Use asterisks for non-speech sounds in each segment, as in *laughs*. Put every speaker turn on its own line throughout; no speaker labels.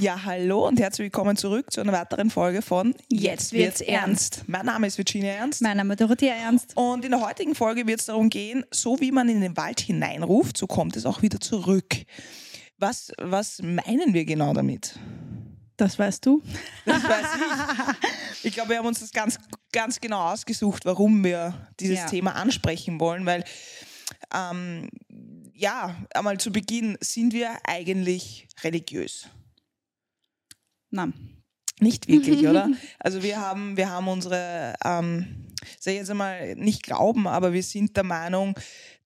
Ja, hallo und herzlich willkommen zurück zu einer weiteren Folge von
Jetzt wird's ernst.
Mein Name ist Virginia Ernst.
Mein Name ist Dorothea Ernst.
Und in der heutigen Folge wird es darum gehen, so wie man in den Wald hineinruft, so kommt es auch wieder zurück. Was, was meinen wir genau damit?
Das weißt du.
Das weiß ich. Ich glaube, wir haben uns das ganz, ganz genau ausgesucht, warum wir dieses
Ja.
Thema ansprechen wollen, weil ähm, ja, einmal zu Beginn sind wir eigentlich religiös.
Nein.
Nicht wirklich, oder? *laughs* Also wir haben, wir haben unsere, ähm, sag ich jetzt einmal, nicht Glauben, aber wir sind der Meinung,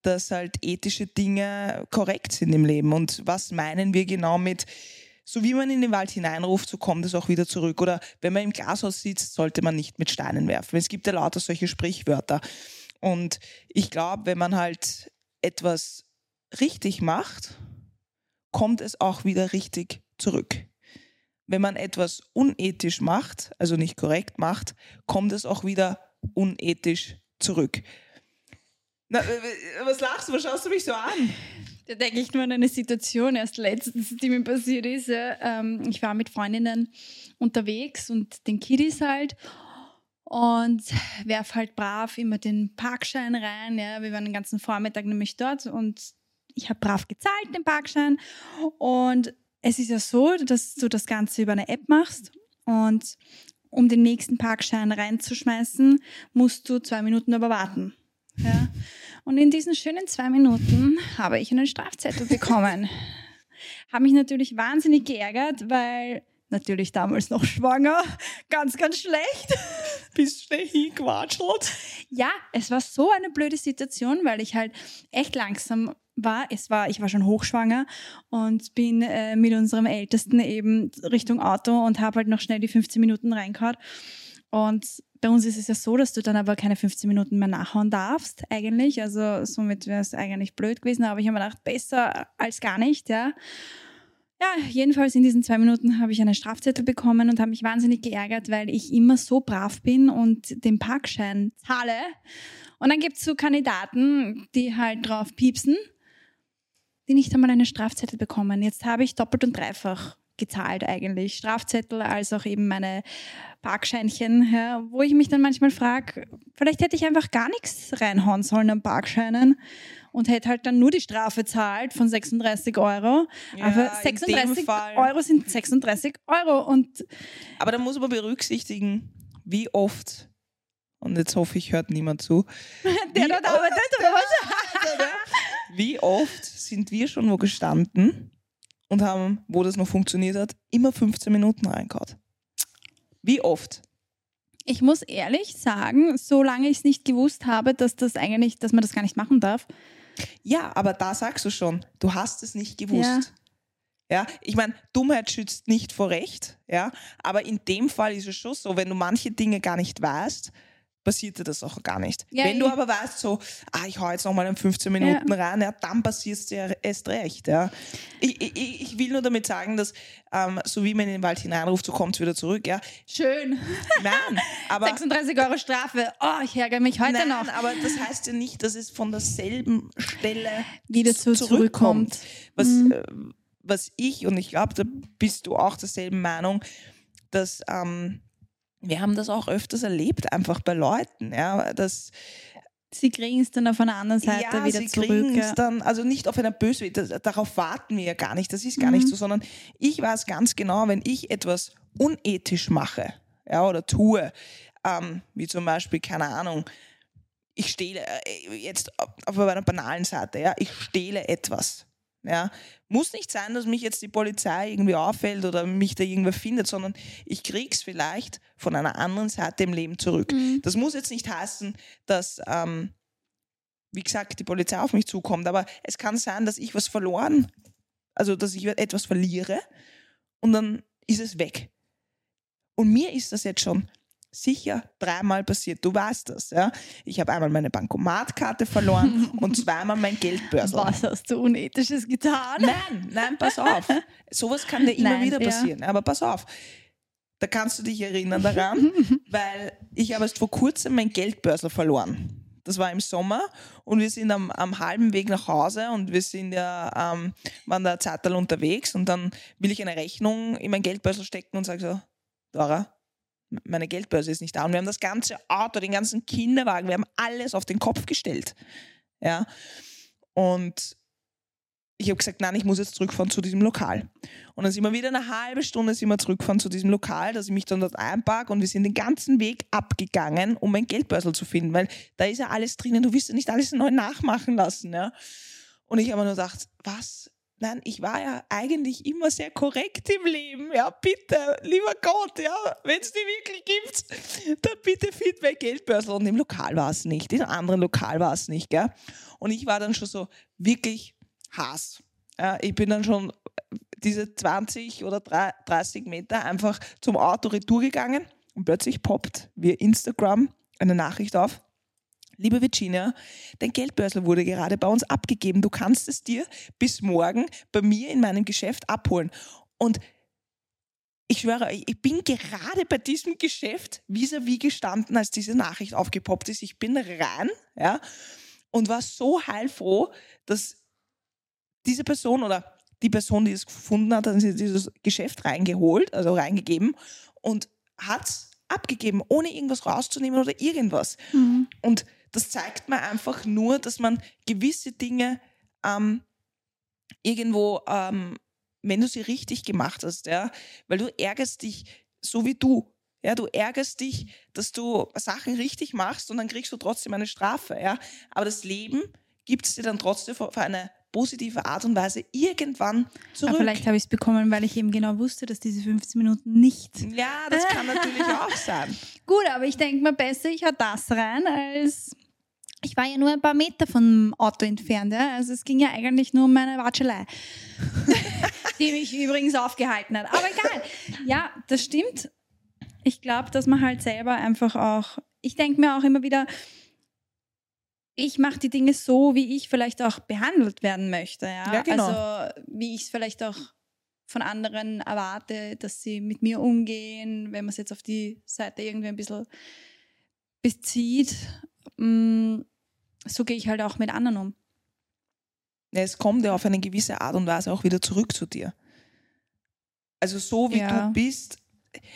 dass halt ethische Dinge korrekt sind im Leben. Und was meinen wir genau mit, so wie man in den Wald hineinruft, so kommt es auch wieder zurück. Oder wenn man im Glashaus sitzt, sollte man nicht mit Steinen werfen. Es gibt ja lauter solche Sprichwörter. Und ich glaube, wenn man halt etwas richtig macht, kommt es auch wieder richtig zurück wenn man etwas unethisch macht, also nicht korrekt macht, kommt es auch wieder unethisch zurück. Na, was lachst du? Was schaust du mich so an?
Da denke ich nur an eine Situation erst letztens, die mir passiert ist. Ähm, ich war mit Freundinnen unterwegs und den Kiddies halt und werf halt brav immer den Parkschein rein. Ja. Wir waren den ganzen Vormittag nämlich dort und ich habe brav gezahlt, den Parkschein. Und es ist ja so, dass du das Ganze über eine App machst und um den nächsten Parkschein reinzuschmeißen, musst du zwei Minuten aber warten. Ja. Und in diesen schönen zwei Minuten habe ich einen Strafzettel bekommen. *laughs* habe mich natürlich wahnsinnig geärgert, weil natürlich damals noch schwanger, ganz, ganz schlecht. *laughs*
Bist schnell hingewatschelt.
Ja, es war so eine blöde Situation, weil ich halt echt langsam war. Es war, ich war schon hochschwanger und bin äh, mit unserem Ältesten eben Richtung Auto und habe halt noch schnell die 15 Minuten reingehauen. Und bei uns ist es ja so, dass du dann aber keine 15 Minuten mehr nachhauen darfst, eigentlich. Also somit wäre es eigentlich blöd gewesen, aber ich habe mir gedacht, besser als gar nicht, ja. Ja, jedenfalls in diesen zwei Minuten habe ich einen Strafzettel bekommen und habe mich wahnsinnig geärgert, weil ich immer so brav bin und den Parkschein zahle. Und dann gibt es so Kandidaten, die halt drauf piepsen, die nicht einmal einen Strafzettel bekommen. Jetzt habe ich doppelt und dreifach gezahlt eigentlich. Strafzettel als auch eben meine Parkscheinchen, ja, wo ich mich dann manchmal frage, vielleicht hätte ich einfach gar nichts reinhauen sollen an Parkscheinen und hätte halt dann nur die Strafe zahlt von 36 Euro.
Ja,
Aber
in dem
36
Fall.
Euro sind 36 Euro und
Aber da muss man berücksichtigen, wie oft, und jetzt hoffe ich, hört niemand zu, *laughs*
der dort arbeitet oder was?
Wie oft sind wir schon wo gestanden und haben, wo das noch funktioniert hat, immer 15 Minuten reingehauen. Wie oft?
Ich muss ehrlich sagen, solange ich es nicht gewusst habe, dass das eigentlich, dass man das gar nicht machen darf.
Ja, aber da sagst du schon, du hast es nicht gewusst. Ja, ich meine, Dummheit schützt nicht vor Recht, ja, aber in dem Fall ist es schon so, wenn du manche Dinge gar nicht weißt, passiert dir das auch gar nicht.
Ja,
wenn du aber weißt, so, ah, ich hau jetzt nochmal in 15 Minuten rein, ja, dann passiert es dir erst recht. Ja. Ich, ich, ich will nur damit sagen, dass ähm, so wie man in den Wald hineinruft, so kommt es wieder zurück. Ja.
Schön.
Nein, *laughs* aber
36 Euro Strafe. Oh, ich ärgere mich heute
Nein,
noch.
aber das heißt ja nicht, dass es von derselben Stelle
Wieder so zurückkommt.
Was,
Mhm.
äh, was ich, und ich glaube, da bist du auch derselben Meinung, dass ähm, wir haben das auch öfters erlebt, einfach bei Leuten, ja, dass
Sie kriegen es dann auf einer anderen Seite
ja,
wieder
sie
zurück.
kriegen es dann, also nicht auf einer Böse, das, darauf warten wir ja gar nicht, das ist gar nicht
Mhm.
so, sondern ich weiß ganz genau, wenn ich etwas unethisch mache, ja, oder tue, ähm, wie zum Beispiel, keine Ahnung, ich stehle, äh, jetzt auf auf einer banalen Seite, ja, ich stehle etwas, ja, muss nicht sein, dass mich jetzt die Polizei irgendwie auffällt oder mich da irgendwer findet, sondern ich krieg's vielleicht von einer anderen Seite im Leben zurück.
Mhm.
Das muss jetzt nicht heißen, dass, ähm, wie gesagt, die Polizei auf mich zukommt, aber es kann sein, dass ich was verloren, also dass ich etwas verliere und dann ist es weg. Und mir ist das jetzt schon sicher dreimal passiert. Du weißt das, ja. Ich habe einmal meine Bankomatkarte verloren *laughs* und zweimal mein Geldbörsel.
Was hast du Unethisches getan?
Nein, nein, pass auf. *laughs* Sowas kann dir immer
Nein,
wieder
ja.
passieren. Aber pass auf. Da kannst du dich erinnern daran, *laughs* weil ich habe erst vor kurzem mein Geldbörsel verloren. das war im Sommer und wir sind am, am halben Weg nach Hause und wir sind ja, ähm, waren da Zeital unterwegs und dann will ich eine Rechnung in mein Geldbörsel stecken und sage so, Dora, meine Geldbörse ist nicht da. Und wir haben das ganze Auto, den ganzen Kinderwagen, wir haben alles auf den Kopf gestellt. Ja. Und ich habe gesagt, nein, ich muss jetzt zurückfahren zu diesem Lokal. Und dann sind wir wieder eine halbe Stunde sind wir zurückfahren zu diesem Lokal, dass ich mich dann dort einpark und wir sind den ganzen Weg abgegangen, um mein Geldbörsel zu finden, weil da ist ja alles drinnen, du willst ja nicht alles neu nachmachen lassen. Ja? Und ich habe mir nur gedacht, was? Nein, ich war ja eigentlich immer sehr korrekt im Leben. Ja, bitte, lieber Gott, ja, wenn es die wirklich gibt, dann bitte find mein Geldbörsel. Und im Lokal war es nicht, im anderen Lokal war es nicht. Gell? Und ich war dann schon so wirklich Hass. Ja, ich bin dann schon diese 20 oder 30 Meter einfach zum Auto retour gegangen und plötzlich poppt via Instagram eine Nachricht auf. Liebe Virginia, dein Geldbörsel wurde gerade bei uns abgegeben. Du kannst es dir bis morgen bei mir in meinem Geschäft abholen. Und ich schwöre, ich bin gerade bei diesem Geschäft vis-à-vis -vis gestanden, als diese Nachricht aufgepoppt ist. Ich bin rein ja, und war so heilfroh, dass diese Person oder die Person, die es gefunden hat, hat dieses Geschäft reingeholt, also reingegeben und hat es abgegeben, ohne irgendwas rauszunehmen oder irgendwas. Mhm. Und das zeigt mir einfach nur, dass man gewisse Dinge ähm, irgendwo, ähm, wenn du sie richtig gemacht hast, ja, weil du ärgerst dich so wie du. Ja, du ärgerst dich, dass du Sachen richtig machst und dann kriegst du trotzdem eine Strafe. Ja? Aber das Leben gibt es dir dann trotzdem für eine positive Art und Weise irgendwann zurück. Aber
vielleicht habe ich es bekommen, weil ich eben genau wusste, dass diese 15 Minuten nicht.
Ja, das kann *laughs* natürlich auch sein.
Gut, aber ich denke mal besser, ich habe das rein, als ich war ja nur ein paar Meter vom Auto entfernt. Ja? Also es ging ja eigentlich nur um meine Watschelei, *laughs* die mich übrigens aufgehalten hat. Aber egal. Ja, das stimmt. Ich glaube, dass man halt selber einfach auch, ich denke mir auch immer wieder, ich mache die Dinge so, wie ich vielleicht auch behandelt werden möchte. Ja, ja genau. Also wie ich es vielleicht auch von anderen erwarte, dass sie mit mir umgehen, wenn man es jetzt auf die Seite irgendwie ein bisschen bezieht. Mm, so gehe ich halt auch mit anderen um.
Es kommt ja auf eine gewisse Art und Weise auch wieder zurück zu dir. Also so wie ja. du bist,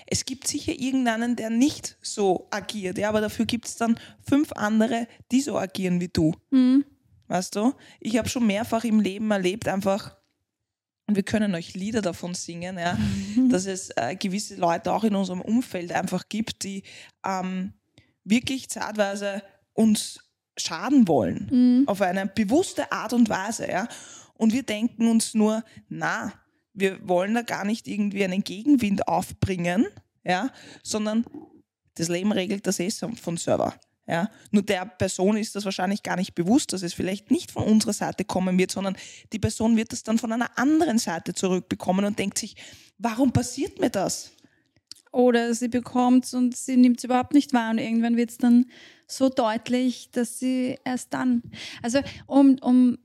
es gibt sicher irgendeinen, der nicht so agiert, ja, aber dafür gibt es dann fünf andere, die so agieren wie du. Mhm. Weißt du? Ich habe schon mehrfach im Leben erlebt, einfach, und wir können euch Lieder davon singen, ja, mhm. dass es äh, gewisse Leute auch in unserem Umfeld einfach gibt, die ähm, wirklich zeitweise uns schaden wollen, mhm. auf eine bewusste Art und Weise, ja. Und wir denken uns nur, na, wir wollen da gar nicht irgendwie einen Gegenwind aufbringen, ja, sondern das Leben regelt das eh von Server. Ja, nur der Person ist das wahrscheinlich gar nicht bewusst, dass es vielleicht nicht von unserer Seite kommen wird, sondern die Person wird es dann von einer anderen Seite zurückbekommen und denkt sich, warum passiert mir das?
Oder sie bekommt es und sie nimmt es überhaupt nicht wahr und irgendwann wird es dann so deutlich, dass sie erst dann. Also um, um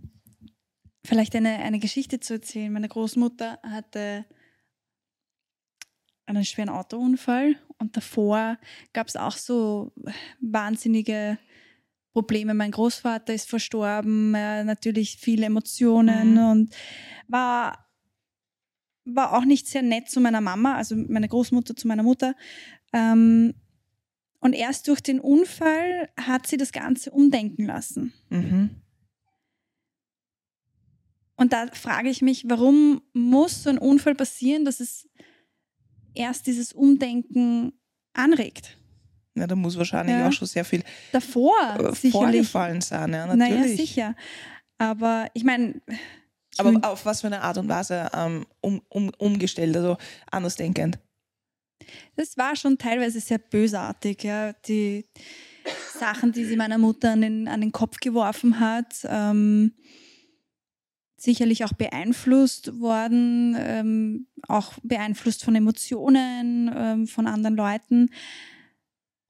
vielleicht eine, eine Geschichte zu erzählen. Meine Großmutter hatte einen schweren Autounfall und davor gab es auch so wahnsinnige Probleme. Mein Großvater ist verstorben, äh, natürlich viele Emotionen mhm. und war, war auch nicht sehr nett zu meiner Mama, also meine Großmutter zu meiner Mutter. Ähm, und erst durch den Unfall hat sie das Ganze umdenken lassen. Mhm. Und da frage ich mich, warum muss so ein Unfall passieren, dass es erst dieses Umdenken anregt?
Ja, da muss wahrscheinlich ja. auch schon sehr viel
davor
äh, vorgefallen sein. Ja, natürlich.
Naja, sicher. Aber ich meine.
Aber auf was für eine Art und Weise ähm, um, um, umgestellt, also andersdenkend?
Das war schon teilweise sehr bösartig, ja. Die Sachen, die sie meiner Mutter an den, an den Kopf geworfen hat. Ähm, sicherlich auch beeinflusst worden, ähm, auch beeinflusst von Emotionen ähm, von anderen Leuten.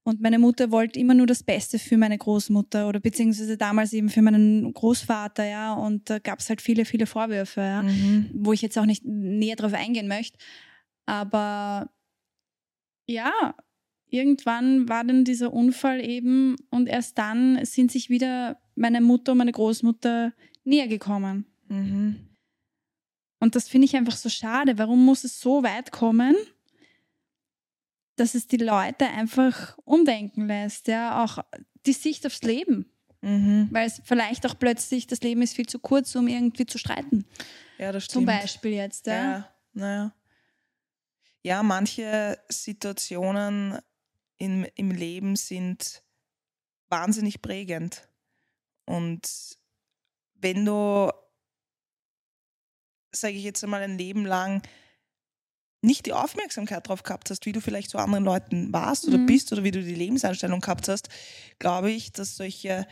Und meine Mutter wollte immer nur das Beste für meine Großmutter oder beziehungsweise damals eben für meinen Großvater, ja. Und da gab es halt viele, viele Vorwürfe, ja, mhm. wo ich jetzt auch nicht näher drauf eingehen möchte. Aber ja, irgendwann war dann dieser Unfall eben und erst dann sind sich wieder meine Mutter und meine Großmutter näher gekommen.
Mhm.
Und das finde ich einfach so schade. Warum muss es so weit kommen, dass es die Leute einfach umdenken lässt, ja, auch die Sicht aufs Leben.
Mhm.
Weil es vielleicht auch plötzlich, das Leben ist viel zu kurz, um irgendwie zu streiten.
Ja, das
Zum
stimmt.
Beispiel jetzt, ja.
Ja, naja. Ja, manche Situationen im, im Leben sind wahnsinnig prägend. Und wenn du, sage ich jetzt einmal, ein Leben lang nicht die Aufmerksamkeit drauf gehabt hast, wie du vielleicht zu anderen Leuten warst oder
Mhm.
bist oder wie du die Lebenseinstellung gehabt hast, glaube ich, dass solche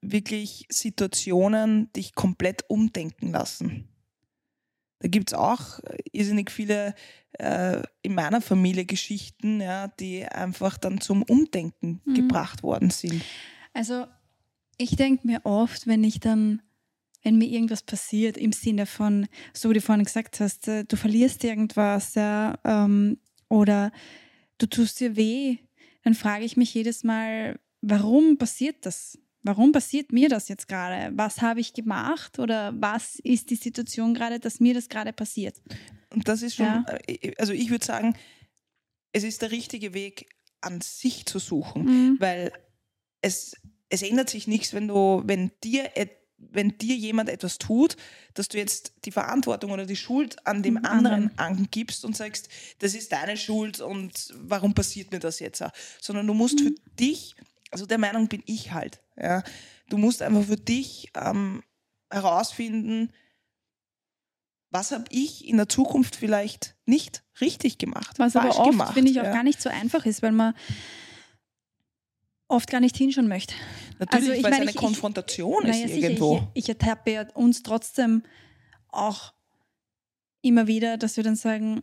wirklich Situationen dich komplett umdenken lassen. Da gibt es auch äh, irrsinnig viele äh, in meiner Familie Geschichten, ja, die einfach dann zum Umdenken
Mhm.
gebracht worden sind.
Also ich denke mir oft, wenn ich dann, wenn mir irgendwas passiert, im Sinne von, so wie du vorhin gesagt hast, äh, du verlierst irgendwas, ja, ähm, oder du tust dir weh, dann frage ich mich jedes Mal, warum passiert das? Warum passiert mir das jetzt gerade? Was habe ich gemacht oder was ist die Situation gerade, dass mir das gerade passiert?
Und das ist schon,
Ja.
äh, also ich würde sagen, es ist der richtige Weg, an sich zu suchen,
Mhm.
weil es, es ändert sich nichts, wenn du, wenn dir et- wenn dir jemand etwas tut, dass du jetzt die Verantwortung oder die Schuld an dem anderen angibst und sagst, das ist deine Schuld und warum passiert mir das jetzt? auch? Sondern du musst für dich, also der Meinung bin ich halt, ja, du musst einfach für dich ähm, herausfinden, was habe ich in der Zukunft vielleicht nicht richtig gemacht,
Was aber oft,
gemacht,
finde ich, auch
ja.
gar nicht so einfach ist, weil man oft gar nicht hinschauen möchte.
Natürlich,
Also ich
weil
meine,
es eine
ich- ich-
Konfrontation
Naja,
ist
sicher,
irgendwo.
Ich, ich ertappe ja uns trotzdem auch immer wieder, dass wir dann sagen,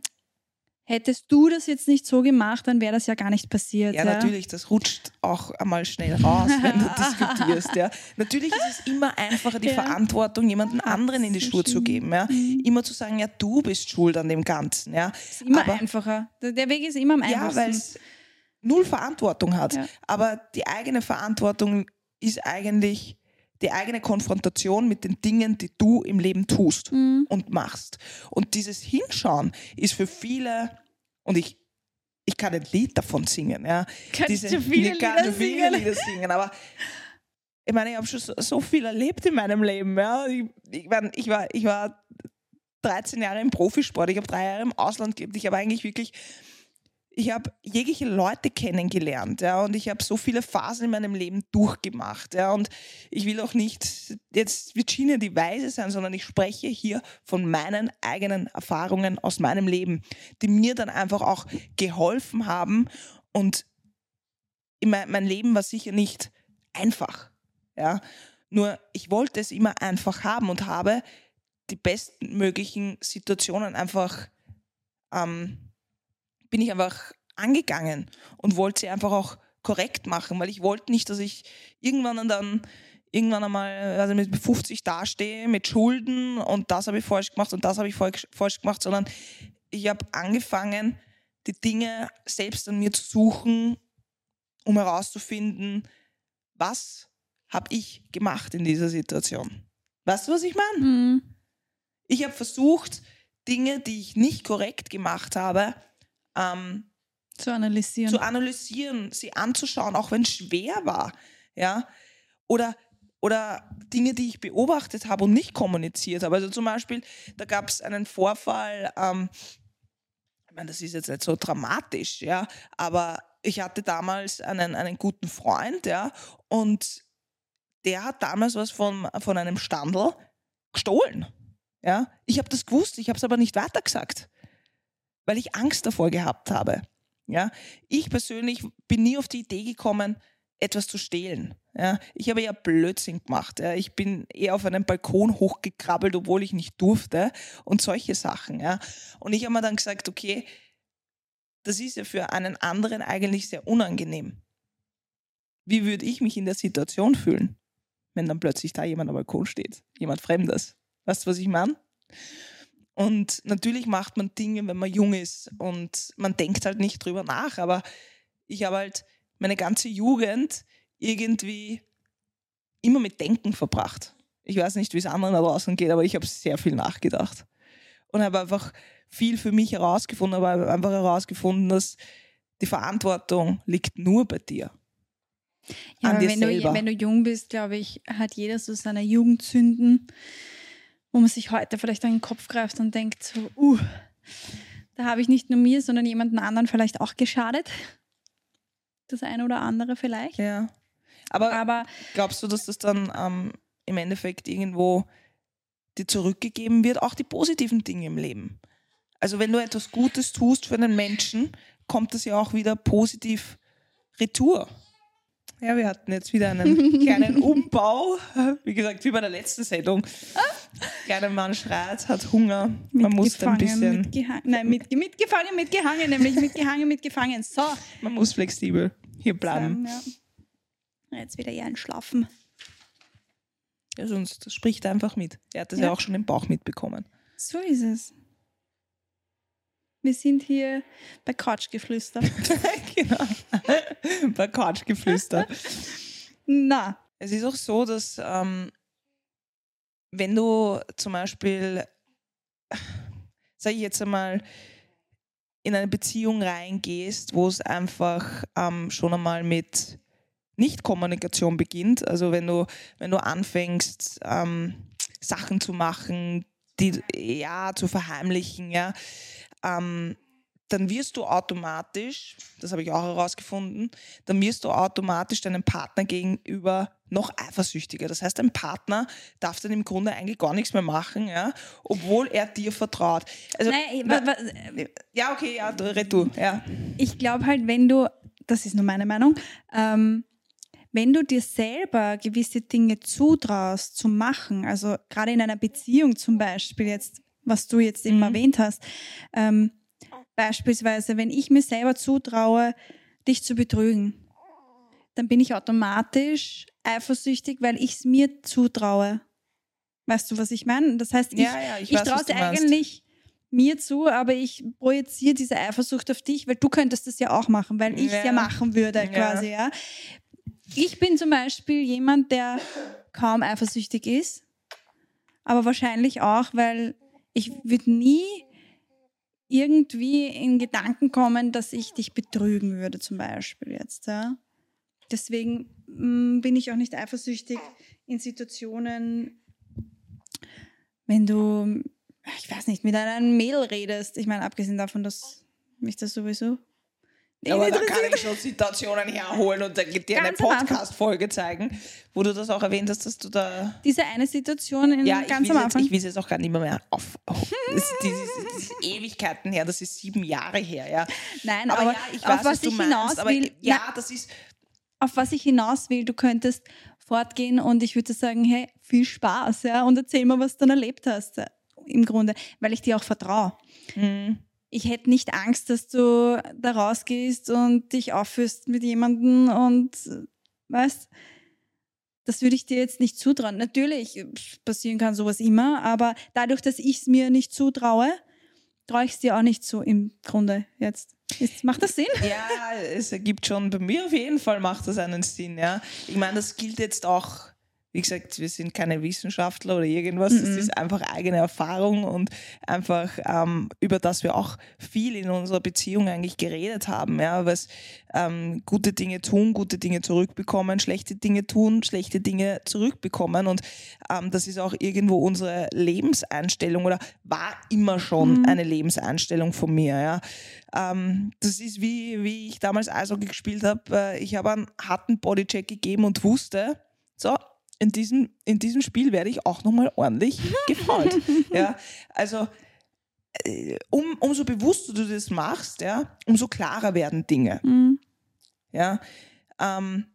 hättest du das jetzt nicht so gemacht, dann wäre das ja gar nicht passiert.
Ja, natürlich, das rutscht auch einmal schnell raus, wenn du *laughs* diskutierst. Ja. Natürlich ist es immer einfacher, die
Ja.
Verantwortung jemanden anderen in die Schuhe zu geben. Ja. Immer zu sagen, ja, du bist schuld an dem Ganzen. Ja,
ist immer
Aber-
einfacher. Der Weg ist immer am
ja
einfachsten.
es null Verantwortung hat.
Ja.
Aber die eigene Verantwortung ist eigentlich die eigene Konfrontation mit den Dingen, die du im Leben tust
Mhm.
und machst. Und dieses Hinschauen ist für viele, und ich, ich kann ein Lied davon singen, ja.
Kannst du viele
ich kann
Lieder
viele
singen?
Lieder singen, aber ich meine, ich habe schon so, so viel erlebt in meinem Leben. Ja. Ich, ich, mein, ich, war, ich war 13 Jahre im Profisport, ich habe drei Jahre im Ausland gelebt, ich habe eigentlich wirklich ich habe jegliche Leute kennengelernt, ja, und ich habe so viele Phasen in meinem Leben durchgemacht, ja, und ich will auch nicht jetzt Virginia die Weise sein, sondern ich spreche hier von meinen eigenen Erfahrungen aus meinem Leben, die mir dann einfach auch geholfen haben und in mein, Leben war sicher nicht einfach, ja, nur ich wollte es immer einfach haben und habe die besten möglichen Situationen einfach ähm, bin ich einfach angegangen und wollte sie einfach auch korrekt machen, weil ich wollte nicht, dass ich irgendwann dann irgendwann einmal also mit 50 dastehe mit Schulden und das habe ich falsch gemacht und das habe ich falsch, falsch gemacht, sondern ich habe angefangen, die Dinge selbst an mir zu suchen, um herauszufinden, was habe ich gemacht in dieser Situation. Weißt du, was ich meine?
Mhm.
Ich habe versucht, Dinge, die ich nicht korrekt gemacht habe, ähm,
Zu analysieren.
zu analysieren, sie anzuschauen, auch wenn es schwer war. Ja? Oder, oder Dinge, die ich beobachtet habe und nicht kommuniziert habe. Also zum Beispiel, da gab es einen Vorfall, ähm, ich meine, das ist jetzt nicht so dramatisch, ja, aber ich hatte damals einen, einen guten Freund, ja, und der hat damals was von, von einem Standel gestohlen. Ja? Ich habe das gewusst, ich habe es aber nicht weitergesagt, weil ich Angst davor gehabt habe. Ja? Ich persönlich bin nie auf die Idee gekommen, etwas zu stehlen. Ja? Ich habe ja Blödsinn gemacht. Ja? Ich bin eher auf einen Balkon hochgekrabbelt, obwohl ich nicht durfte und solche Sachen. Ja? Und ich habe mir dann gesagt, okay, das ist ja für einen anderen eigentlich sehr unangenehm. Wie würde ich mich in der Situation fühlen, wenn dann plötzlich da jemand am Balkon steht, jemand Fremdes? Weißt du, was ich meine? Und natürlich macht man Dinge, wenn man jung ist und man denkt halt nicht drüber nach, aber ich habe halt meine ganze Jugend irgendwie immer mit Denken verbracht. Ich weiß nicht, wie es anderen da draußen geht, aber ich habe sehr viel nachgedacht. Und habe einfach viel für mich herausgefunden, aber einfach herausgefunden, dass die Verantwortung liegt nur bei dir.
Ja,
an dir
wenn, du, wenn du jung bist, glaube ich, hat jeder so seine Jugendzünden, wo man sich heute vielleicht an den Kopf greift und denkt so, uh, da habe ich nicht nur mir, sondern jemanden anderen vielleicht auch geschadet. Das eine oder andere vielleicht.
Ja. Aber,
Aber
glaubst du, dass das dann ähm, im Endeffekt irgendwo dir zurückgegeben wird, auch die positiven Dinge im Leben? Also wenn du etwas Gutes tust für einen Menschen, kommt das ja auch wieder positiv retour. Ja, wir hatten jetzt wieder einen *laughs* kleinen Umbau. Wie gesagt, wie bei der letzten Sendung. Kleiner Mann schreit, hat Hunger. Man muss ein bisschen,
mitgehangen, nein, mit, mitgefangen, mitgehangen, nämlich mitgehangen, mitgefangen. So.
man muss flexibel hier bleiben.
Ja. Jetzt wieder eher einschlafen.
Ja, sonst spricht er einfach mit. Er hat das ja.
Ja.
auch schon im Bauch mitbekommen.
So ist es. Wir sind hier bei Couchgeflüster. *laughs*
genau. Bei Couchgeflüster.
Na,
Es ist auch so, dass ähm, wenn du zum Beispiel, sage ich jetzt einmal, in eine Beziehung reingehst, wo es einfach ähm, schon einmal mit Nicht-Kommunikation beginnt, also wenn du, wenn du anfängst, ähm, Sachen zu machen, die ja zu verheimlichen, ja, ähm, dann wirst du automatisch, das habe ich auch herausgefunden, dann wirst du automatisch deinem Partner gegenüber noch eifersüchtiger. Das heißt, dein Partner darf dann im Grunde eigentlich gar nichts mehr machen, ja, obwohl er dir vertraut. Also,
nein,
na-
wa- wa-
ja, okay, ja, du- red du, ja.
ich glaube halt, wenn du, das ist nur meine Meinung, ähm, wenn du dir selber gewisse Dinge zutraust zu machen, also gerade in einer Beziehung zum Beispiel jetzt, was du jetzt eben
Mhm.
erwähnt hast, ähm, beispielsweise, wenn ich mir selber zutraue, dich zu betrügen, dann bin ich automatisch eifersüchtig, weil ich es mir zutraue. Weißt du, was ich meine? Das heißt, ich,
ja, ja, ich,
ich traue es eigentlich mir zu, aber ich projiziere diese Eifersucht auf dich, weil du könntest das ja auch machen, weil ich es
Ja.
ja machen würde, quasi, ja. Ich bin zum Beispiel jemand, der kaum eifersüchtig ist, aber wahrscheinlich auch, weil ich würde nie irgendwie in Gedanken kommen, dass ich dich betrügen würde, zum Beispiel jetzt, ja. Deswegen mm, bin ich auch nicht eifersüchtig in Situationen, wenn du, ich weiß nicht, mit einem Mädel redest. Ich meine, abgesehen davon, dass mich das sowieso.
Aber da kann ich schon Situationen herholen und dann dir eine
Ganz Anfang.
Podcast-Folge zeigen, wo du das auch erwähnt hast, dass du da
Diese eine Situation in,
Ja,
ganz am
jetzt,
Anfang.
ich will es jetzt auch gar nicht mehr, mehr auf. auf das, ist- das, das ist Ewigkeiten her, das ist sieben Jahre her, ja.
Nein,
Aber,
aber,
ja, ich
auf
weiß,
was
was du
ich
meinst.
hinaus
aber
will,
ja,
na,
das ist.
auf was ich hinaus will, du könntest fortgehen und ich würde sagen, hey, viel Spaß, ja, und erzähl mir, was du dann erlebt hast, im Grunde, weil ich dir auch vertraue.
Hm,
Ich hätte nicht Angst, dass du da rausgehst und dich aufführst mit jemandem und weißt, das würde ich dir jetzt nicht zutrauen. Natürlich passieren kann sowas immer, aber dadurch, dass ich es mir nicht zutraue, traue ich es dir auch nicht zu im Grunde jetzt. Ist, macht das Sinn?
ja, es ergibt schon, bei mir auf jeden Fall macht das einen Sinn, ja. Ich meine, das gilt jetzt auch. Wie gesagt, wir sind keine Wissenschaftler oder irgendwas. Das
Mhm.
ist einfach eigene Erfahrung und einfach, ähm, über das wir auch viel in unserer Beziehung eigentlich geredet haben. Ja, was ähm, gute Dinge tun, gute Dinge zurückbekommen, schlechte Dinge tun, schlechte Dinge zurückbekommen. Und ähm, das ist auch irgendwo unsere Lebenseinstellung oder war immer schon
Mhm.
eine Lebenseinstellung von mir. Ja. Ähm, das ist wie, wie ich damals Eishockey gespielt habe. Äh, ich habe einen harten Bodycheck gegeben und wusste, so, in diesem, in diesem Spiel werde ich auch nochmal ordentlich *laughs* gefault. ja, also äh, um, umso bewusster du das machst, ja, umso klarer werden Dinge.
Mhm.
Ja, ähm,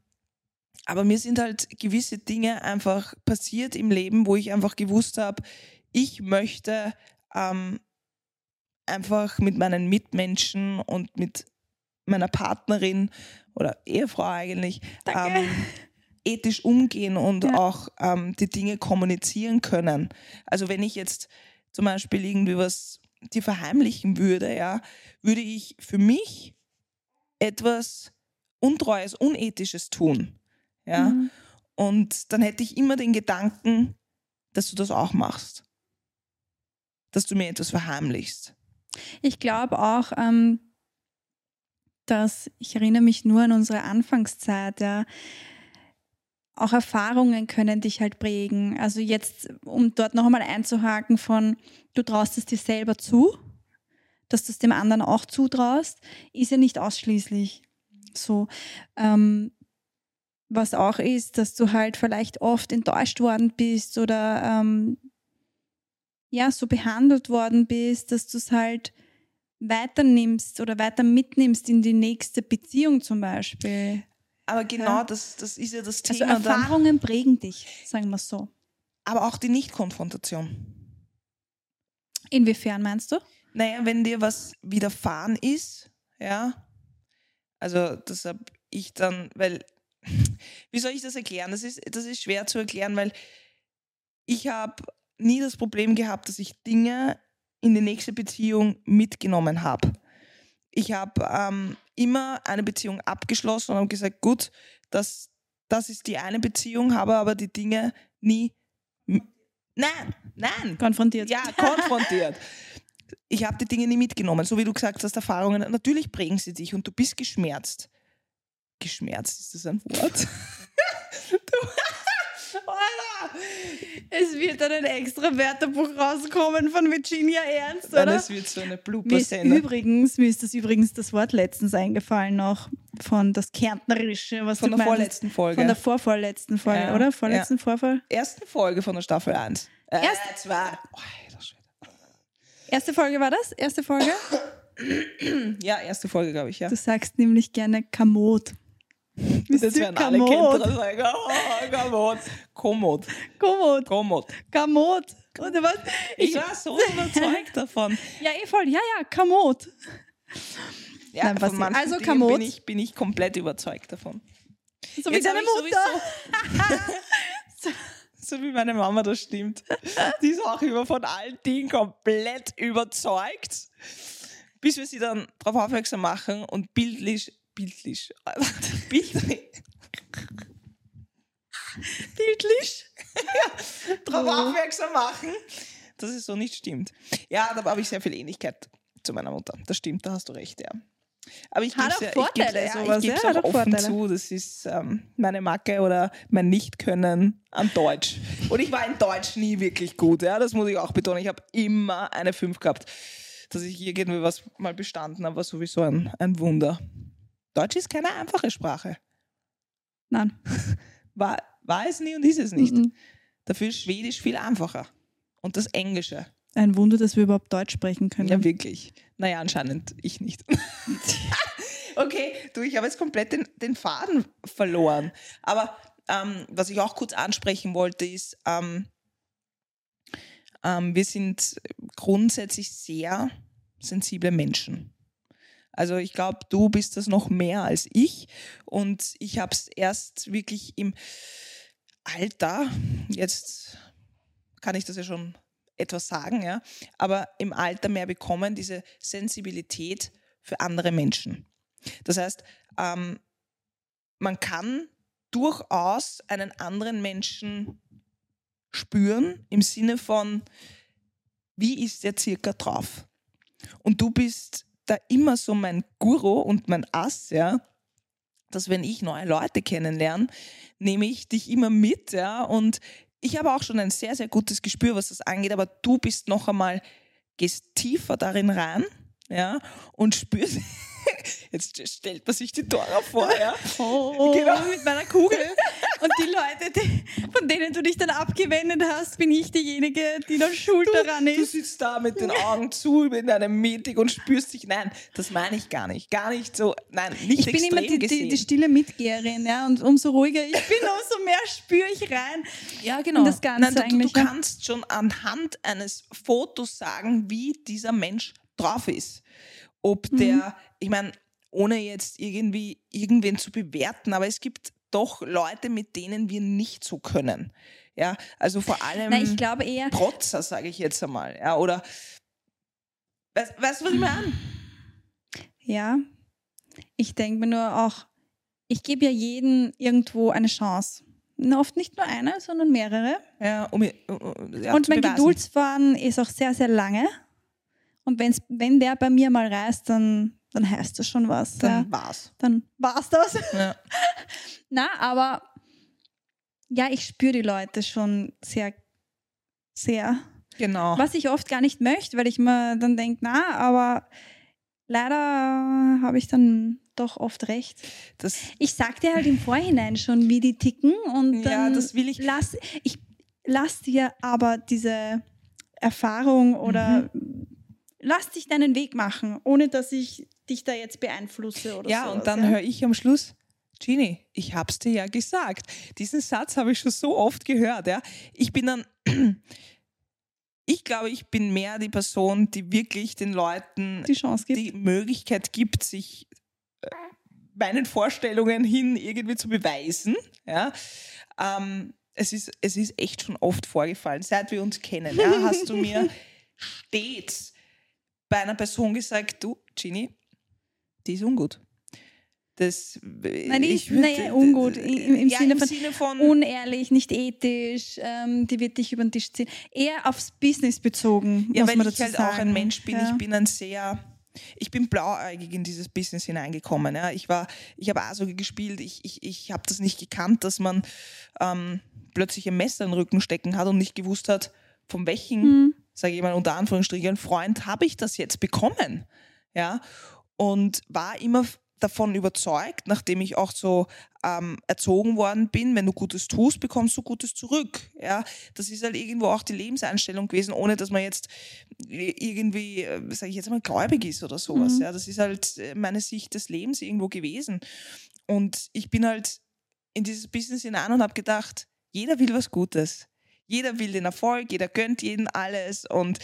aber mir sind halt gewisse Dinge einfach passiert im Leben, wo ich einfach gewusst habe, ich möchte ähm, einfach mit meinen Mitmenschen und mit meiner Partnerin oder Ehefrau eigentlich ähm, ethisch umgehen und
Ja.
auch ähm, die Dinge kommunizieren können. Also wenn ich jetzt zum Beispiel irgendwie was dir verheimlichen würde, ja, würde ich für mich etwas Untreues, Unethisches tun. Ja.
Mhm.
Und dann hätte ich immer den Gedanken, dass du das auch machst. Dass du mir etwas verheimlichst.
Ich glaube auch, ähm, dass ich erinnere mich nur an unsere Anfangszeit, ja. Auch Erfahrungen können dich halt prägen. Also jetzt, um dort noch einmal einzuhaken von, du traust es dir selber zu, dass du es dem anderen auch zutraust, ist ja nicht ausschließlich so. Ähm, was auch ist, dass du halt vielleicht oft enttäuscht worden bist oder ähm, ja, so behandelt worden bist, dass du es halt weiternimmst oder weiter mitnimmst in die nächste Beziehung zum Beispiel.
Aber genau
Ja.
das, das ist ja das
Also
Thema. dann.
Erfahrungen prägen dich, sagen wir so.
Aber auch die Nicht-Konfrontation.
Inwiefern meinst du?
Naja, wenn dir was widerfahren ist, ja, also das habe ich dann, weil, *laughs* wie soll ich das erklären? Das ist, das ist schwer zu erklären, weil ich habe nie das Problem gehabt, dass ich Dinge in die nächste Beziehung mitgenommen habe. Ich habe ähm, immer eine Beziehung abgeschlossen und habe gesagt, gut, das, das ist die eine Beziehung, habe aber die Dinge nie. Nein, nein,
Konfrontiert.
ja, konfrontiert. Ich habe die Dinge nie mitgenommen. So wie du gesagt hast, Erfahrungen, natürlich prägen sie dich und du bist geschmerzt. Geschmerzt, ist das ein Wort? *laughs* du! *laughs*
Es wird dann ein extra Wörterbuch rauskommen von Virginia Ernst,
Nein,
oder?
es wird so eine
ist
Blooper-Szene.
übrigens, mir ist das übrigens das Wort letztens eingefallen noch von das Kärntnerische, was
Von der
gemeint hast.
vorletzten Folge.
Von der vorvorletzten Folge,
Ja,
oder? Vorletzten Vorfall?
ersten Folge von der Staffel 1. Äh,
Erst-
zwei. Oh.
Erste Folge war das? Erste Folge?
ja, erste Folge, glaube ich, ja.
Du sagst nämlich gerne Kamot. *laughs*
Jetzt werden alle. Kinder sagen, oh, Kommod. Kommod.
Kommod.
Kommod.
Kamot. Oder was?
Ich war so überzeugt davon.
Ja, eh voll. Ja, ja, Kamot.
Ja,
Nein,
von manchen
Also Kamot.
bin ich, bin ich komplett überzeugt davon.
So wie deine
ich
Mutter.
Sowieso, *laughs* *laughs* so wie meine Mama, das stimmt. Die ist auch immer von allen Dingen komplett überzeugt, bis wir sie dann darauf aufmerksam machen und bildlich, bildlich, *laughs* bildlich,
Bildlich.
darauf
Oh.
aufmerksam machen, dass es so nicht stimmt. Ja, da habe ich sehr viel Ähnlichkeit zu meiner Mutter. Das stimmt, da hast du recht, ja. Aber ich gebe
auch
es ja, ich
Vorteile,
ja,
sowas,
ich
ja, auch
offen
Vorteile.
zu. Das ist ähm, meine Macke oder mein Nichtkönnen an Deutsch. Und ich war in Deutsch nie wirklich gut, ja, das muss ich auch betonen. Ich habe immer eine 5 gehabt. Dass ich irgendwie was mal bestanden habe, war sowieso ein, ein Wunder. Deutsch ist keine einfache Sprache.
Nein.
War, war es nie und ist es nicht.
Mhm.
Dafür ist Schwedisch viel einfacher. Und das Englische.
Ein Wunder, dass wir überhaupt Deutsch sprechen können.
Ja, wirklich. Naja, anscheinend ich nicht. *laughs* okay, du, ich habe jetzt komplett den, den Faden verloren. Aber ähm, was ich auch kurz ansprechen wollte, ist, ähm, ähm, wir sind grundsätzlich sehr sensible Menschen. Also ich glaube, du bist das noch mehr als ich. Und ich habe es erst wirklich im Alter, jetzt kann ich das ja schon etwas sagen, ja, aber im Alter mehr bekommen, diese Sensibilität für andere Menschen. Das heißt, ähm, man kann durchaus einen anderen Menschen spüren im Sinne von, wie ist der circa drauf? Und du bist da immer so mein Guru und mein Ass, ja, dass wenn ich neue Leute kennenlerne, nehme ich dich immer mit, ja, und ich habe auch schon ein sehr, sehr gutes Gespür, was das angeht, aber du bist noch einmal, gehst tiefer darin rein, ja, und spürst, *laughs* jetzt stellt man sich die Dora vor, ja, *laughs*
Oh,
Genau.
mit meiner Kugel. Und die Leute, die, von denen du dich dann abgewendet hast, bin ich diejenige, die noch schuld daran
Du
ist.
sitzt da mit den Augen zu in einem Meeting und spürst dich. Nein, das meine ich gar nicht. Gar nicht so. Nein, nicht
Ich bin immer die, die, die stille Mitgeherin, ja, und umso ruhiger ich bin, umso mehr spüre ich rein.
ja, genau.
das Ganze
Nein, du, du kannst schon anhand eines Fotos sagen, wie dieser Mensch drauf ist. Ob
Mhm.
der, ich meine, ohne jetzt irgendwie irgendwen zu bewerten, aber es gibt doch Leute, mit denen wir nicht so können. Ja, also vor allem
Nein, ich glaube eher,
Protzer, sage ich jetzt einmal. Ja, oder weißt, du, was ich meine?
ja, ich denke mir nur auch, ich gebe ja jedem irgendwo eine Chance. Oft nicht nur eine, sondern mehrere.
Ja, um, ja,
und mein
beweisen.
Geduldsfaden ist auch sehr, sehr lange. Und wenn's, wenn der bei mir mal reißt, dann, dann heißt das schon was.
Dann
ja.
war's.
Dann war's das.
Ja. *laughs*
Na, aber ja, ich spüre die Leute schon sehr, sehr.
Genau.
Was ich oft gar nicht möchte, weil ich mir dann denke, na, aber leider habe ich dann doch oft recht.
Das,
Ich sag dir halt im Vorhinein schon, wie die ticken und
Ja,
dann
das will ich-
Lass, ich lass dir aber diese Erfahrung oder
Mhm.
Lass dich deinen Weg machen, ohne dass ich dich da jetzt beeinflusse oder
ja,
sowas,
und dann höre ich am Schluss, Gini, ich hab's dir ja gesagt. Diesen Satz habe ich schon so oft gehört. Ja. Ich bin dann, *clears throat* ich glaube, ich bin mehr die Person, die wirklich den Leuten
die Chance gibt.
die Möglichkeit gibt, sich äh, meinen Vorstellungen hin irgendwie zu beweisen. Ja. Ähm, es, ist, es ist echt schon oft vorgefallen, seit wir uns kennen. Ja, hast du mir *laughs* stets bei einer Person gesagt, du, Ginny, die ist ungut. Das,
Nein, die ist- naja, ungut, im- im
ja,
Sinne
im
von
Sinne von
Unehrlich, nicht ethisch, ähm, die wird dich über den Tisch ziehen. Eher aufs Business bezogen,
Ja,
muss
weil
man
ich
dazu
halt
sagen.
auch ein Mensch bin.
Ja.
Ich bin ein sehr, ich bin blauäugig in dieses Business hineingekommen. Ja. Ich war, ich habe Eishockey gespielt. Ich, ich, ich habe das nicht gekannt, dass man ähm, plötzlich ein Messer in den Rücken stecken hat und nicht gewusst hat, von welchem,
Mhm.
Sage ich mal unter Anführungsstrichen, Freund habe ich das jetzt bekommen. Ja. Und war immer davon überzeugt, nachdem ich auch so ähm, erzogen worden bin, wenn du Gutes tust, bekommst du Gutes zurück. Ja, das ist halt irgendwo auch die Lebenseinstellung gewesen, ohne dass man jetzt irgendwie, sage ich jetzt mal, gläubig ist oder sowas.
Mhm.
Ja, das ist halt äh, meine Sicht des Lebens irgendwo gewesen. Und ich bin halt in dieses Business hinein und habe gedacht, jeder will was Gutes. Jeder will den Erfolg, jeder gönnt jeden alles und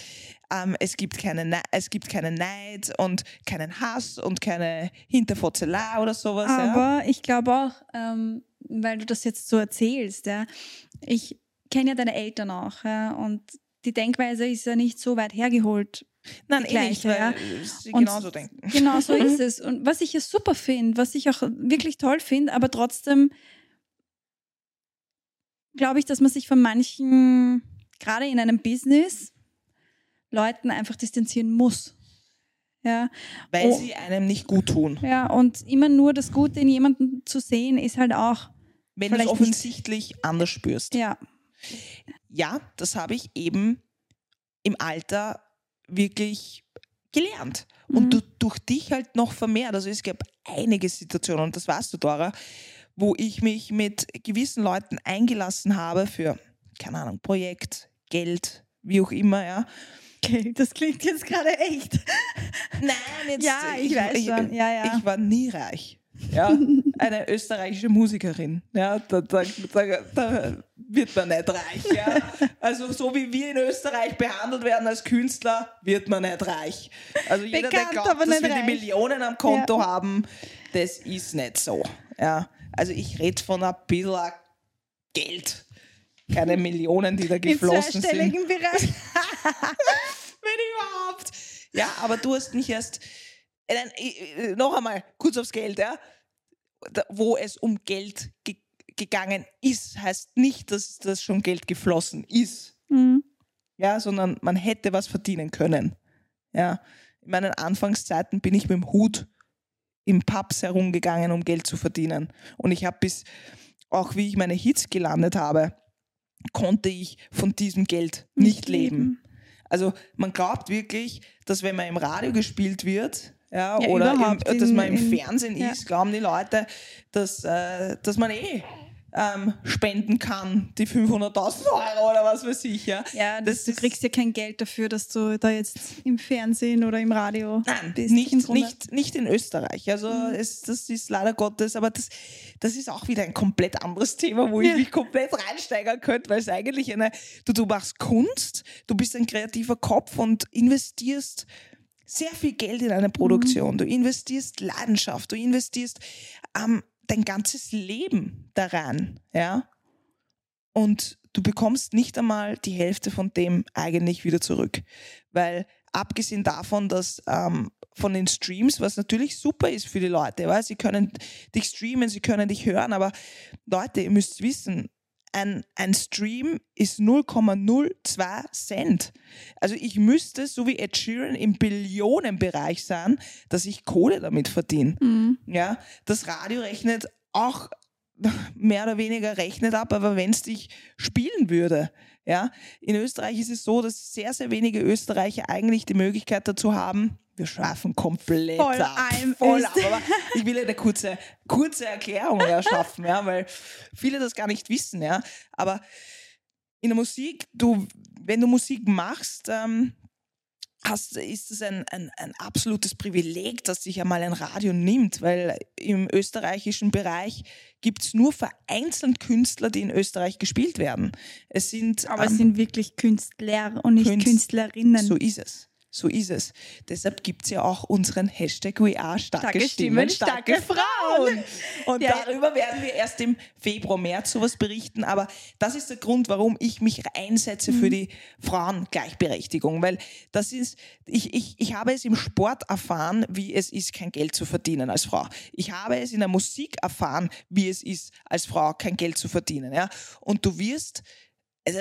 ähm, es, gibt keine, Ne- es gibt keinen Neid und keinen Hass und keine Hinterfotzelei oder sowas. ja.
Aber ich glaube auch, ähm, weil du das jetzt so erzählst, ja, ich kenne ja deine Eltern auch, ja, und die Denkweise ist ja nicht so weit hergeholt.
Nein,
die
eh nicht,
gleiche, ja. Und
genauso denken.
Genau so *laughs* ist es. Und was ich ja super finde, was ich auch wirklich toll finde, aber trotzdem glaube ich, dass man sich von manchen, gerade in einem Business, Leuten einfach distanzieren muss. Ja,
Weil
Oh.
sie einem nicht gut tun.
ja, und immer nur das Gute in jemandem zu sehen, ist halt auch,
Wenn du es
Vielleicht nicht.
offensichtlich anders spürst.
ja,
ja, das habe ich eben im Alter wirklich gelernt. Und
Mhm.
du, durch dich halt noch vermehrt. Also es gab einige Situationen, und das weißt du, Dora, wo ich mich mit gewissen Leuten eingelassen habe für, keine Ahnung, Projekt, Geld, wie auch immer, ja.
okay, das klingt jetzt gerade echt.
Nein, jetzt,
Ja, ich weiß schon. Ja, ja.
Ich war nie reich. Ja, *laughs* eine österreichische Musikerin. Ja, da, da, da, da wird man nicht reich. Ja. Also so wie wir in Österreich behandelt werden als Künstler, wird man nicht reich. Also jeder,
Bekannt,
der glaubt, dass
nicht
wir
reich.
die Millionen am Konto haben, das ist nicht so. Ja. Also ich rede von ein bisschen Geld. Keine Millionen, die da
Im
geflossen sind.
zweistelligen Bereich. *laughs*
Wenn überhaupt. Ja, aber du hast mich erst. Äh, nein, äh, äh, noch einmal, kurz aufs Geld, ja. Da, wo es um Geld ge gegangen ist, heißt nicht, dass das schon Geld geflossen ist.
Mhm.
Ja, sondern man hätte was verdienen können. Ja. In meinen Anfangszeiten bin ich mit dem Hut im Pubs herumgegangen, um Geld zu verdienen. Und ich habe bis, auch wie ich meine Hits gelandet habe, konnte ich von diesem Geld nicht, leben. Also man glaubt wirklich, dass wenn man im Radio gespielt wird, ja,
Ja,
oder im, dass man im
in-
Fernsehen
ja.
ist, glauben die Leute, dass, äh, dass man eh ähm, spenden kann, die 500.000 Euro oder was weiß ich. Ja,
Ja, das,
Das
du kriegst ja kein Geld dafür, dass du da jetzt im Fernsehen oder im Radio
Nein,
bist.
nicht, nicht, nicht in Österreich. Also es, das ist leider Gottes, aber das, das ist auch wieder ein komplett anderes Thema, wo
Ja.
ich mich komplett reinsteigern könnte, weil es eigentlich eine, du, du machst Kunst, du bist ein kreativer Kopf und investierst sehr viel Geld in eine Produktion. Du investierst Leidenschaft, du investierst ähm, dein ganzes Leben da rein, ja. Und du bekommst nicht einmal die Hälfte von dem eigentlich wieder zurück. Weil abgesehen davon, dass ähm, von den Streams, was natürlich super ist für die Leute, weil sie können dich streamen, sie können dich hören, aber Leute, ihr müsst wissen, ein, ein Stream ist 0,02 Cent. Also ich müsste, so wie Ed Sheeran, im Billionenbereich sein, dass ich Kohle damit verdiene.
Mhm.
Ja, das Radio rechnet auch *laughs* mehr oder weniger rechnet ab, aber wenn es dich spielen würde, ja, in Österreich ist es so, dass sehr, sehr wenige Österreicher eigentlich die Möglichkeit dazu haben, wir schaffen komplett
Voll
ab,
ein
voll ab. Aber ich will eine kurze, kurze Erklärung erschaffen, ja, weil viele das gar nicht wissen, ja. Aber in der Musik, du, wenn du Musik machst, ähm, hast, ist es ein, ein, ein absolutes Privileg, dass sich einmal ein Radio nimmt, weil im österreichischen Bereich gibt es nur vereinzelt Künstler, die in Österreich gespielt werden. Es sind,
Aber
ähm,
es sind wirklich Künstler und nicht
Künst-
Künstlerinnen.
so ist es. So ist es. Deshalb gibt es ja auch unseren Hashtag We Are starke,
Starke
Stimmen,
Stimmen,
starke, Frauen. Und
Ja.
darüber werden wir erst im Februar, März sowas berichten. Aber das ist der Grund, warum ich mich einsetze
Mhm.
für die Frauengleichberechtigung. Weil das ist, ich, ich, ich habe es im Sport erfahren, wie es ist, kein Geld zu verdienen als Frau. Ich habe es in der Musik erfahren, wie es ist, als Frau kein Geld zu verdienen. Ja? Und du wirst, also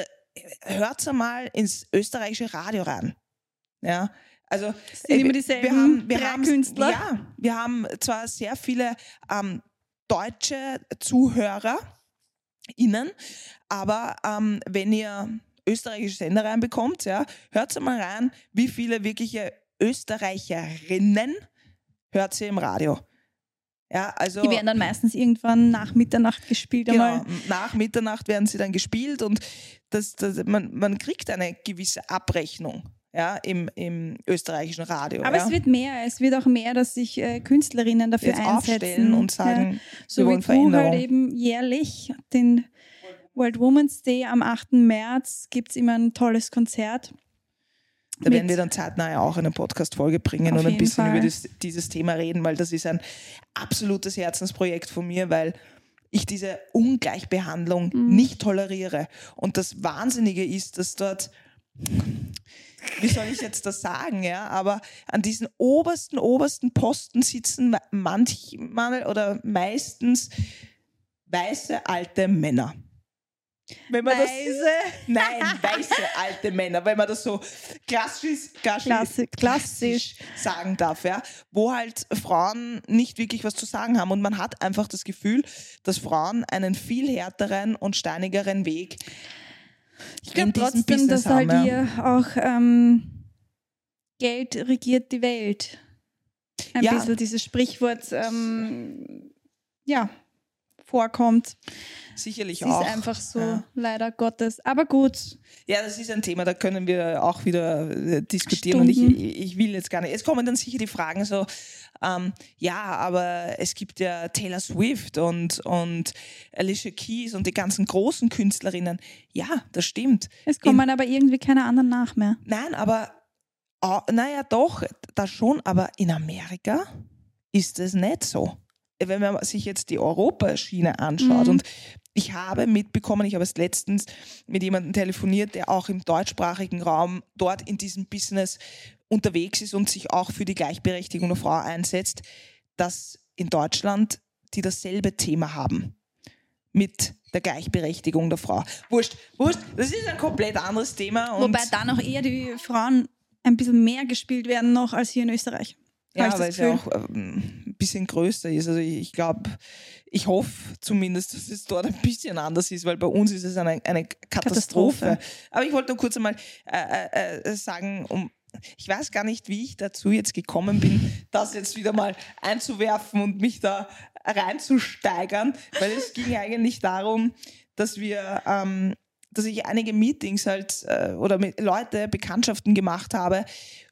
hört einmal ins österreichische Radio rein. Ja, also
sind immer
wir- haben, wir haben,
Künstler?
Ja, wir haben zwar sehr viele ähm, deutsche Zuhörer innen, aber ähm, wenn ihr österreichische Sender reinbekommt, ja, hört mal rein, wie viele wirkliche Österreicherinnen hört ihr im Radio. Ja, also
Die werden dann meistens irgendwann nach Mitternacht gespielt.
Genau,
Einmal.
nach Mitternacht werden sie dann gespielt und das, das, man, man kriegt eine gewisse Abrechnung ja, im, im österreichischen Radio.
Aber
ja.
es wird mehr. Es wird auch mehr, dass sich äh, Künstlerinnen dafür
jetzt
einsetzen.
und sagen,
so
wir
wie du halt eben jährlich den World Women's Day am 8. März gibt es immer ein tolles Konzert.
Da werden wir dann zeitnah auch eine Podcast-Folge bringen und ein bisschen
Fall.
über das, dieses Thema reden, weil das ist ein absolutes Herzensprojekt von mir, weil ich diese Ungleichbehandlung
Mhm.
nicht toleriere. Und das Wahnsinnige ist, dass dort, wie soll ich jetzt das sagen, ja, aber an diesen obersten, obersten Posten sitzen manchmal oder meistens weiße alte Männer. Wenn man das
Weise. *laughs*
Nein, weiße alte Männer, wenn man das so klassisch, klassisch,
Klassi- klassisch.
sagen darf, ja, wo halt Frauen nicht wirklich was zu sagen haben und man hat einfach das Gefühl, dass Frauen einen viel härteren und steinigeren Weg
Ich glaube trotzdem,
Business
dass halt
haben, ja.
hier auch ähm, Geld regiert die Welt. Ein
Ja.
bisschen dieses Sprichwort ähm, ja, vorkommt.
sicherlich
Es ist
auch.
einfach so,
Ja.
leider Gottes. Aber gut,
Ja, das ist ein Thema, da können wir auch wieder äh, diskutieren und ich,
Stunden.
ich will jetzt gar nicht. Jetzt kommen dann sicher die Fragen so, ähm, ja, aber es gibt ja Taylor Swift und, und Alicia Keys und die ganzen großen Künstlerinnen. Ja, das stimmt.
es kommen aber irgendwie keine anderen nach mehr.
Nein, aber, oh, naja, doch, das schon, aber in Amerika ist es nicht so. Wenn man sich jetzt die Europaschiene anschaut
Mhm.
und ich habe mitbekommen, ich habe es letztens mit jemandem telefoniert, der auch im deutschsprachigen Raum dort in diesem Business unterwegs ist und sich auch für die Gleichberechtigung der Frau einsetzt, dass in Deutschland die dasselbe Thema haben mit der Gleichberechtigung der Frau. Wurscht, wurscht, das ist ein komplett anderes Thema. Und
Wobei dann auch eher die Frauen ein bisschen mehr gespielt werden noch als hier in Österreich.
Ja, weil es ja auch ähm, ein bisschen größer ist. Also ich glaube, ich hoffe zumindest, dass es dort ein bisschen anders ist, weil bei uns ist es eine, eine Katastrophe.
Katastrophe.
Aber ich wollte nur kurz einmal äh, äh, äh, sagen, um ich weiß gar nicht, wie ich dazu jetzt gekommen bin, das jetzt wieder mal einzuwerfen und mich da reinzusteigern, weil es ging eigentlich darum, dass wir ähm, dass ich einige Meetings halt äh, oder mit Leute Bekanntschaften gemacht habe,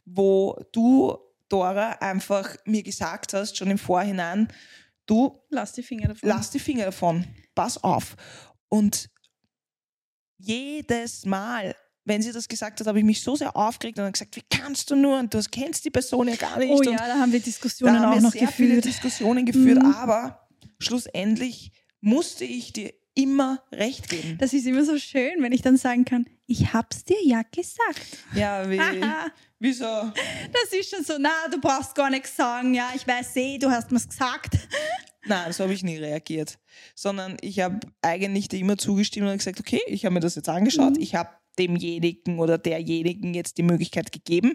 wo du, Dora, einfach mir gesagt hast, schon im Vorhinein, du
Lass die Finger davon.
lass die Finger davon, pass auf. Und jedes Mal, wenn sie das gesagt hat, habe ich mich so sehr aufgeregt und habe gesagt, wie kannst du nur? Und du kennst die Person ja gar nicht.
oh
und
ja, da haben wir Diskussionen
da haben
auch
wir
noch
sehr viele
geführt.
Diskussionen geführt,
Mhm.
aber schlussendlich musste ich die immer recht geben.
Das ist immer so schön, wenn ich dann sagen kann, ich hab's dir ja gesagt.
Ja, wie, wieso?
Das ist schon so, na, du brauchst gar nichts sagen, ja, ich weiß eh, du hast mir's gesagt.
Nein, so habe ich nie reagiert. Sondern ich habe eigentlich dir immer zugestimmt und gesagt, okay, ich habe mir das jetzt angeschaut,
Mhm.
ich habe demjenigen oder derjenigen jetzt die Möglichkeit gegeben.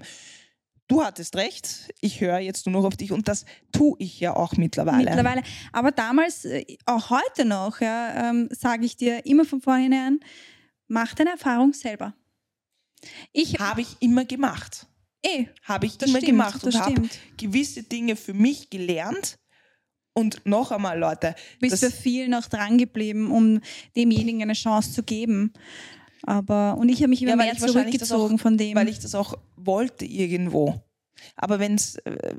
Du hattest recht, ich höre jetzt nur noch auf dich und das tue ich ja auch mittlerweile.
Mittlerweile. Aber damals, äh, auch heute noch, ja, ähm, sage ich dir immer von vornherein, mach deine Erfahrung selber. Ich,
Habe ich immer gemacht.
eh,
Habe ich
Das
immer
stimmt,
gemacht
das
und habe gewisse Dinge für mich gelernt. Und noch einmal, Leute,
bist für viel noch dran geblieben, um demjenigen eine Chance zu geben. Aber, und ich habe mich immer
Ja,
mehr zurückgezogen
auch-
von dem.
weil ich das auch wollte irgendwo. Aber wenn es, äh,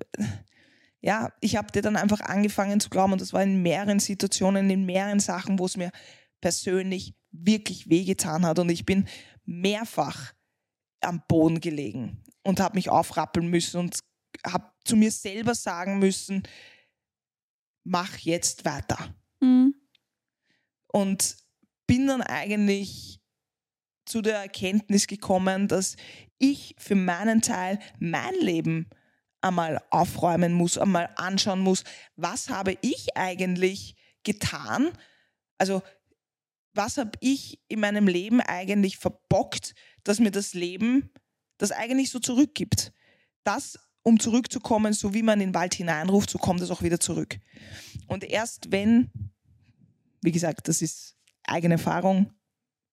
ja, ich habe dir dann einfach angefangen zu glauben und das war in mehreren Situationen, in mehreren Sachen, wo es mir persönlich wirklich wehgetan hat und ich bin mehrfach am Boden gelegen und habe mich aufrappeln müssen und habe zu mir selber sagen müssen, mach jetzt weiter.
Mhm.
Und bin dann eigentlich zu der Erkenntnis gekommen, dass ich für meinen Teil mein Leben einmal aufräumen muss, einmal anschauen muss, was habe ich eigentlich getan? Also was habe ich in meinem Leben eigentlich verbockt, dass mir das Leben das eigentlich so zurückgibt? Das, um zurückzukommen, so wie man in den Wald hineinruft, so kommt es auch wieder zurück. Und erst wenn, wie gesagt, das ist eigene Erfahrung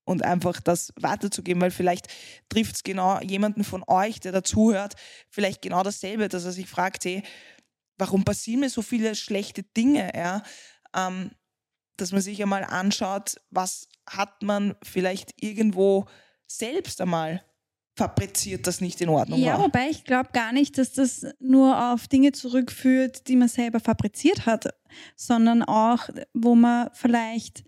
und einfach das weiterzugeben, weil vielleicht trifft es genau jemanden von euch, der dazuhört, vielleicht genau dasselbe, dass er sich fragt, hey, warum passieren mir so viele schlechte Dinge, ja? Ähm, dass man sich einmal anschaut, was hat man vielleicht irgendwo selbst einmal fabriziert, das nicht in Ordnung
Ja,
war.
wobei ich glaube gar nicht, dass das nur auf Dinge zurückführt, die man selber fabriziert hat, sondern auch, wo man vielleicht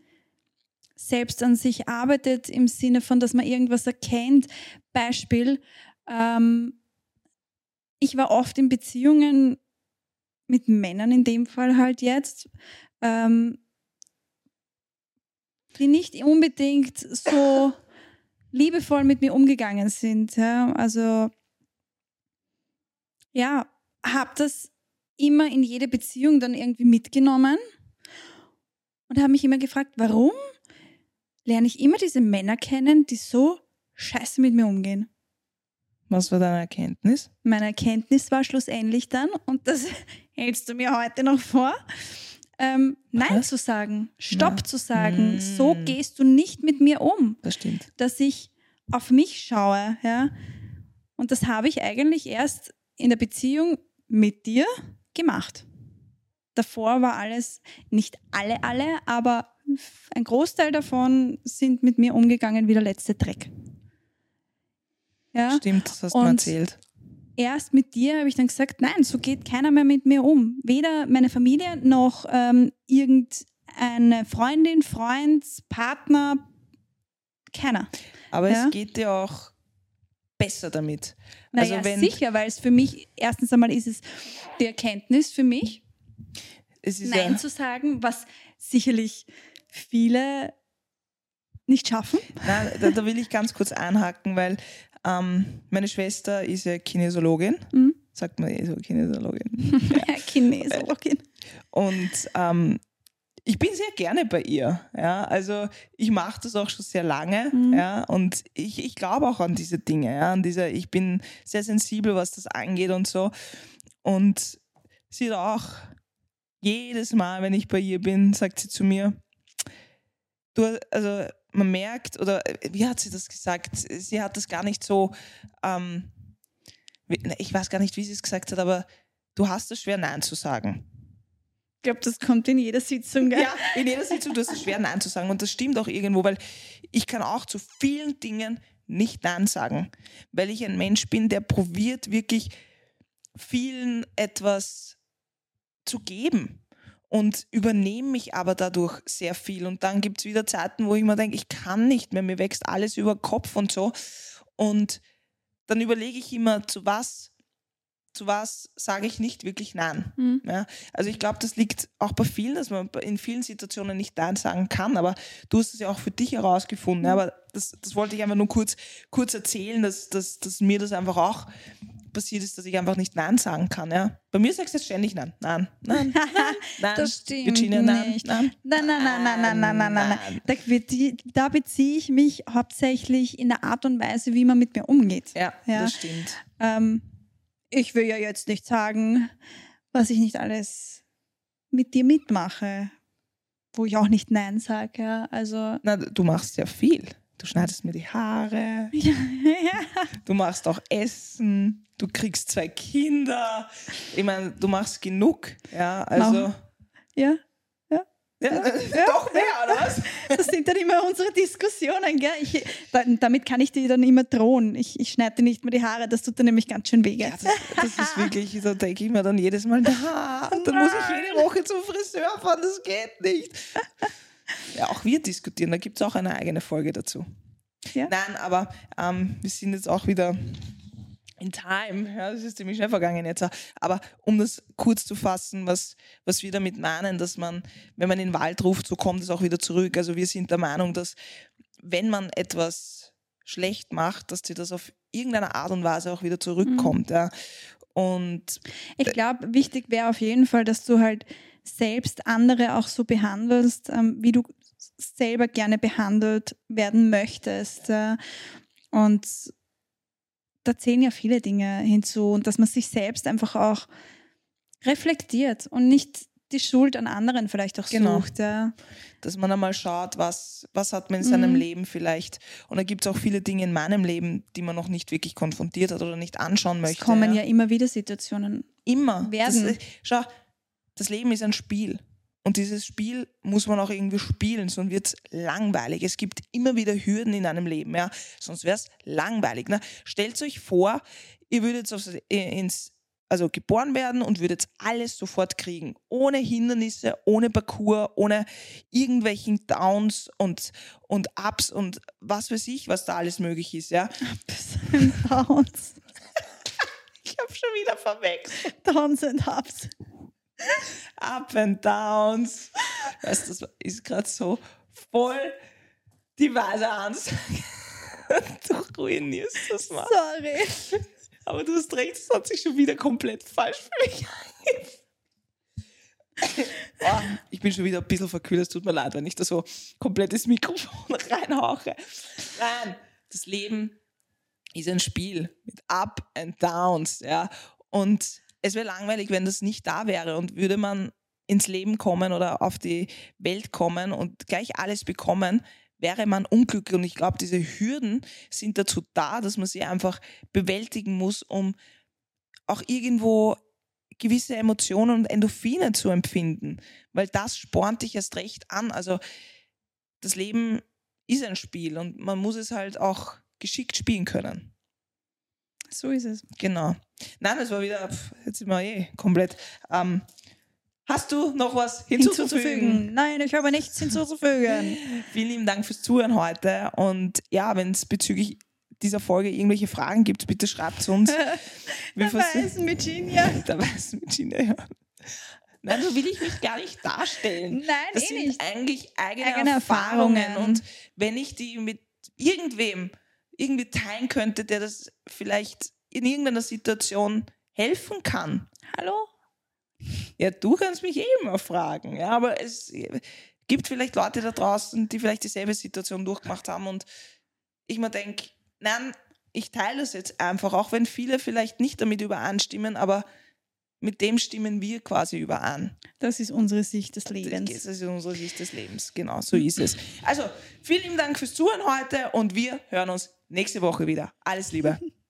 selbst an sich arbeitet im Sinne von, dass man irgendwas erkennt. Beispiel, ähm, ich war oft in Beziehungen mit Männern, in dem Fall halt jetzt, ähm, die nicht unbedingt so liebevoll mit mir umgegangen sind. Ja? Also ja, habe das immer in jede Beziehung dann irgendwie mitgenommen und habe mich immer gefragt, warum lerne ich immer diese Männer kennen, die so scheiße mit mir umgehen.
Was war deine Erkenntnis?
Meine Erkenntnis war schlussendlich dann, und das *laughs* hältst du mir heute noch vor, ähm, Nein zu sagen, Stopp
Ja.
zu sagen,
Mm.
so gehst du nicht mit mir um.
Das stimmt.
dass ich auf mich schaue, ja. Und das habe ich eigentlich erst in der Beziehung mit dir gemacht. Davor war alles, nicht alle, alle, aber ein Großteil davon sind mit mir umgegangen wie der letzte Dreck. Ja,
Stimmt, das hast du erzählt.
erst mit dir habe ich dann gesagt, nein, so geht keiner mehr mit mir um. Weder meine Familie noch ähm, irgendeine Freundin, Freund, Partner, keiner.
Aber
Ja.
es geht dir auch besser damit.
Naja,
also wenn
sicher, weil es für mich, erstens einmal ist es die Erkenntnis für mich, Nein
ja,
zu sagen, was sicherlich viele nicht schaffen.
Nein, da, da will ich ganz kurz einhaken, weil ähm, meine Schwester ist ja Kinesiologin,
Mhm.
sagt man eh so Kinesiologin. *laughs*
Chinesologin.
Und ähm, ich bin sehr gerne bei ihr. Ja? Also ich mache das auch schon sehr lange.
Mhm.
Ja? Und ich, ich glaube auch an diese Dinge. Ja? An diese, ich bin sehr sensibel, was das angeht und so. Und sie hat auch jedes Mal, wenn ich bei ihr bin, sagt sie zu mir, du, also man merkt, oder äh, wie hat sie das gesagt? Sie hat das gar nicht so, ähm, wie- ich weiß gar nicht, wie sie es gesagt hat, aber du hast es schwer, Nein zu sagen.
Ich glaube, das kommt in jeder Sitzung. Gell?
Ja, in jeder Sitzung, du hast es schwer, Nein zu sagen. Und das stimmt auch irgendwo, weil ich kann auch zu vielen Dingen nicht Nein sagen, weil ich ein Mensch bin, der probiert wirklich vielen etwas zu geben und übernehme mich aber dadurch sehr viel. Und dann gibt es wieder Zeiten, wo ich mir denke, ich kann nicht mehr, mir wächst alles über den Kopf und so. Und dann überlege ich immer, zu was, zu was sage ich nicht wirklich Nein.
Mhm.
Ja, also ich glaube, das liegt auch bei vielen, dass man in vielen Situationen nicht Nein sagen kann, aber du hast es ja auch für dich herausgefunden. Ja, aber das, das wollte ich einfach nur kurz, kurz erzählen, dass, dass, dass mir das einfach auch passiert ist, dass ich einfach nicht Nein sagen kann. Ja. Bei mir sagst du jetzt ständig Nein. Nein, nein, nein, *laughs* nein.
Das stimmt
Virginia, nein,
nicht.
nein.
Nein, nein, nein, nein, nein, nein, nein, nein, nein. Da, bezie- da beziehe ich mich hauptsächlich in der Art und Weise, wie man mit mir umgeht.
Ja,
Ja.
das stimmt.
Ähm, ich will ja jetzt nicht sagen, was ich nicht alles mit dir mitmache, wo ich auch nicht Nein sage. Ja. Also,
Na, du machst ja viel. Du schneidest mir die Haare,
ja,
du machst auch Essen, du kriegst zwei Kinder. Ich meine, du machst genug. Ja, also.
ja, *laughs*
Ja, doch mehr, oder was?
das sind dann immer unsere Diskussionen. Gell? Ich, da, damit kann ich dir dann immer drohen. Ich, ich schneide dir nicht mehr die Haare, das tut dir nämlich ganz schön weh.
Ja, das, das ist wirklich, da denke ich mir dann jedes Mal, na, dann muss ich jede Woche zum Friseur fahren, das geht nicht. Ja, auch wir diskutieren, da gibt es auch eine eigene Folge dazu.
Ja.
Nein, aber ähm, wir sind jetzt auch wieder in Time. Ja, das ist ziemlich schnell vergangen jetzt. Aber um das kurz zu fassen, was, was wir damit meinen, dass man, wenn man in den Wald ruft, so kommt es auch wieder zurück. Also wir sind der Meinung, dass wenn man etwas schlecht macht, dass dir das auf irgendeine Art und Weise auch wieder zurückkommt. Ja. Und
Ich glaube, wichtig wäre auf jeden Fall, dass du halt selbst andere auch so behandelst, ähm, wie du selber gerne behandelt werden möchtest. Äh, und da zählen ja viele Dinge hinzu und dass man sich selbst einfach auch reflektiert und nicht die Schuld an anderen vielleicht auch
Genau.
sucht. Ja.
dass man einmal schaut, was, was hat man in seinem
Mhm.
Leben vielleicht. Und da gibt es auch viele Dinge in meinem Leben, die man noch nicht wirklich konfrontiert hat oder nicht anschauen
Es
möchte.
kommen ja immer wieder Situationen.
immer.
werden.
Das, schau, das Leben ist ein Spiel. Und dieses Spiel muss man auch irgendwie spielen, sonst wird es langweilig. Es gibt immer wieder Hürden in einem Leben, ja. Sonst wäre es langweilig. Ne? Stellt euch vor, ihr würdet aufs, ins, also geboren werden und würdet alles sofort kriegen. Ohne Hindernisse, ohne Parcours, ohne irgendwelchen Downs und, und Ups und was weiß ich, was da alles möglich ist, ja.
Downs, *laughs*
Ich habe schon wieder verwechselt.
Downs and Ups.
Up and Downs. Weißt du, das ist gerade so voll die weise Ansage. *laughs* Du ruinierst das mal.
Sorry.
Aber du hast recht, es hat sich schon wieder komplett falsch für mich. Boah, ich bin schon wieder ein bisschen verkühlt, es tut mir leid, wenn ich da so komplett das Mikrofon *laughs* reinhauche. Nein, das Leben ist ein Spiel mit Up and Downs, ja. Und es wäre langweilig, wenn das nicht da wäre und würde man ins Leben kommen oder auf die Welt kommen und gleich alles bekommen, wäre man unglücklich. Und ich glaube, diese Hürden sind dazu da, dass man sie einfach bewältigen muss, um auch irgendwo gewisse Emotionen und Endorphine zu empfinden. Weil das spornt dich erst recht an. Also das Leben ist ein Spiel und man muss es halt auch geschickt spielen können.
So ist es.
Genau. Nein, das war wieder, pf, jetzt sind wir eh komplett. Ähm, hast du noch was hinzuzufügen?
Nein, ich habe nichts hinzuzufügen. *laughs*
Vielen lieben Dank fürs Zuhören heute. Und ja, wenn es bezüglich dieser Folge irgendwelche Fragen gibt, bitte schreibt es uns. *laughs* Wir
Der
versuchen-
weißen Virginia. *laughs*
Der weißen Virginia, ja. Nein, so will ich mich gar nicht darstellen.
Nein,
Das
eh
sind
nicht.
eigentlich eigene,
Eigene
Erfahrungen.
Erfahrungen.
Und wenn ich die mit irgendwem irgendwie teilen könnte, der das vielleicht in irgendeiner Situation helfen kann,
Hallo?
ja, du kannst mich eh immer fragen. Ja, aber es gibt vielleicht Leute da draußen, die vielleicht dieselbe Situation durchgemacht haben und ich mir denke, nein, ich teile es jetzt einfach, auch wenn viele vielleicht nicht damit übereinstimmen, aber mit dem stimmen wir quasi überein.
Das ist unsere Sicht des
Das
Lebens.
ist unsere Sicht des Lebens. Genau, so ist es. Also, vielen Dank fürs Zuhören heute und wir hören uns nächste Woche wieder. Alles Liebe. *laughs*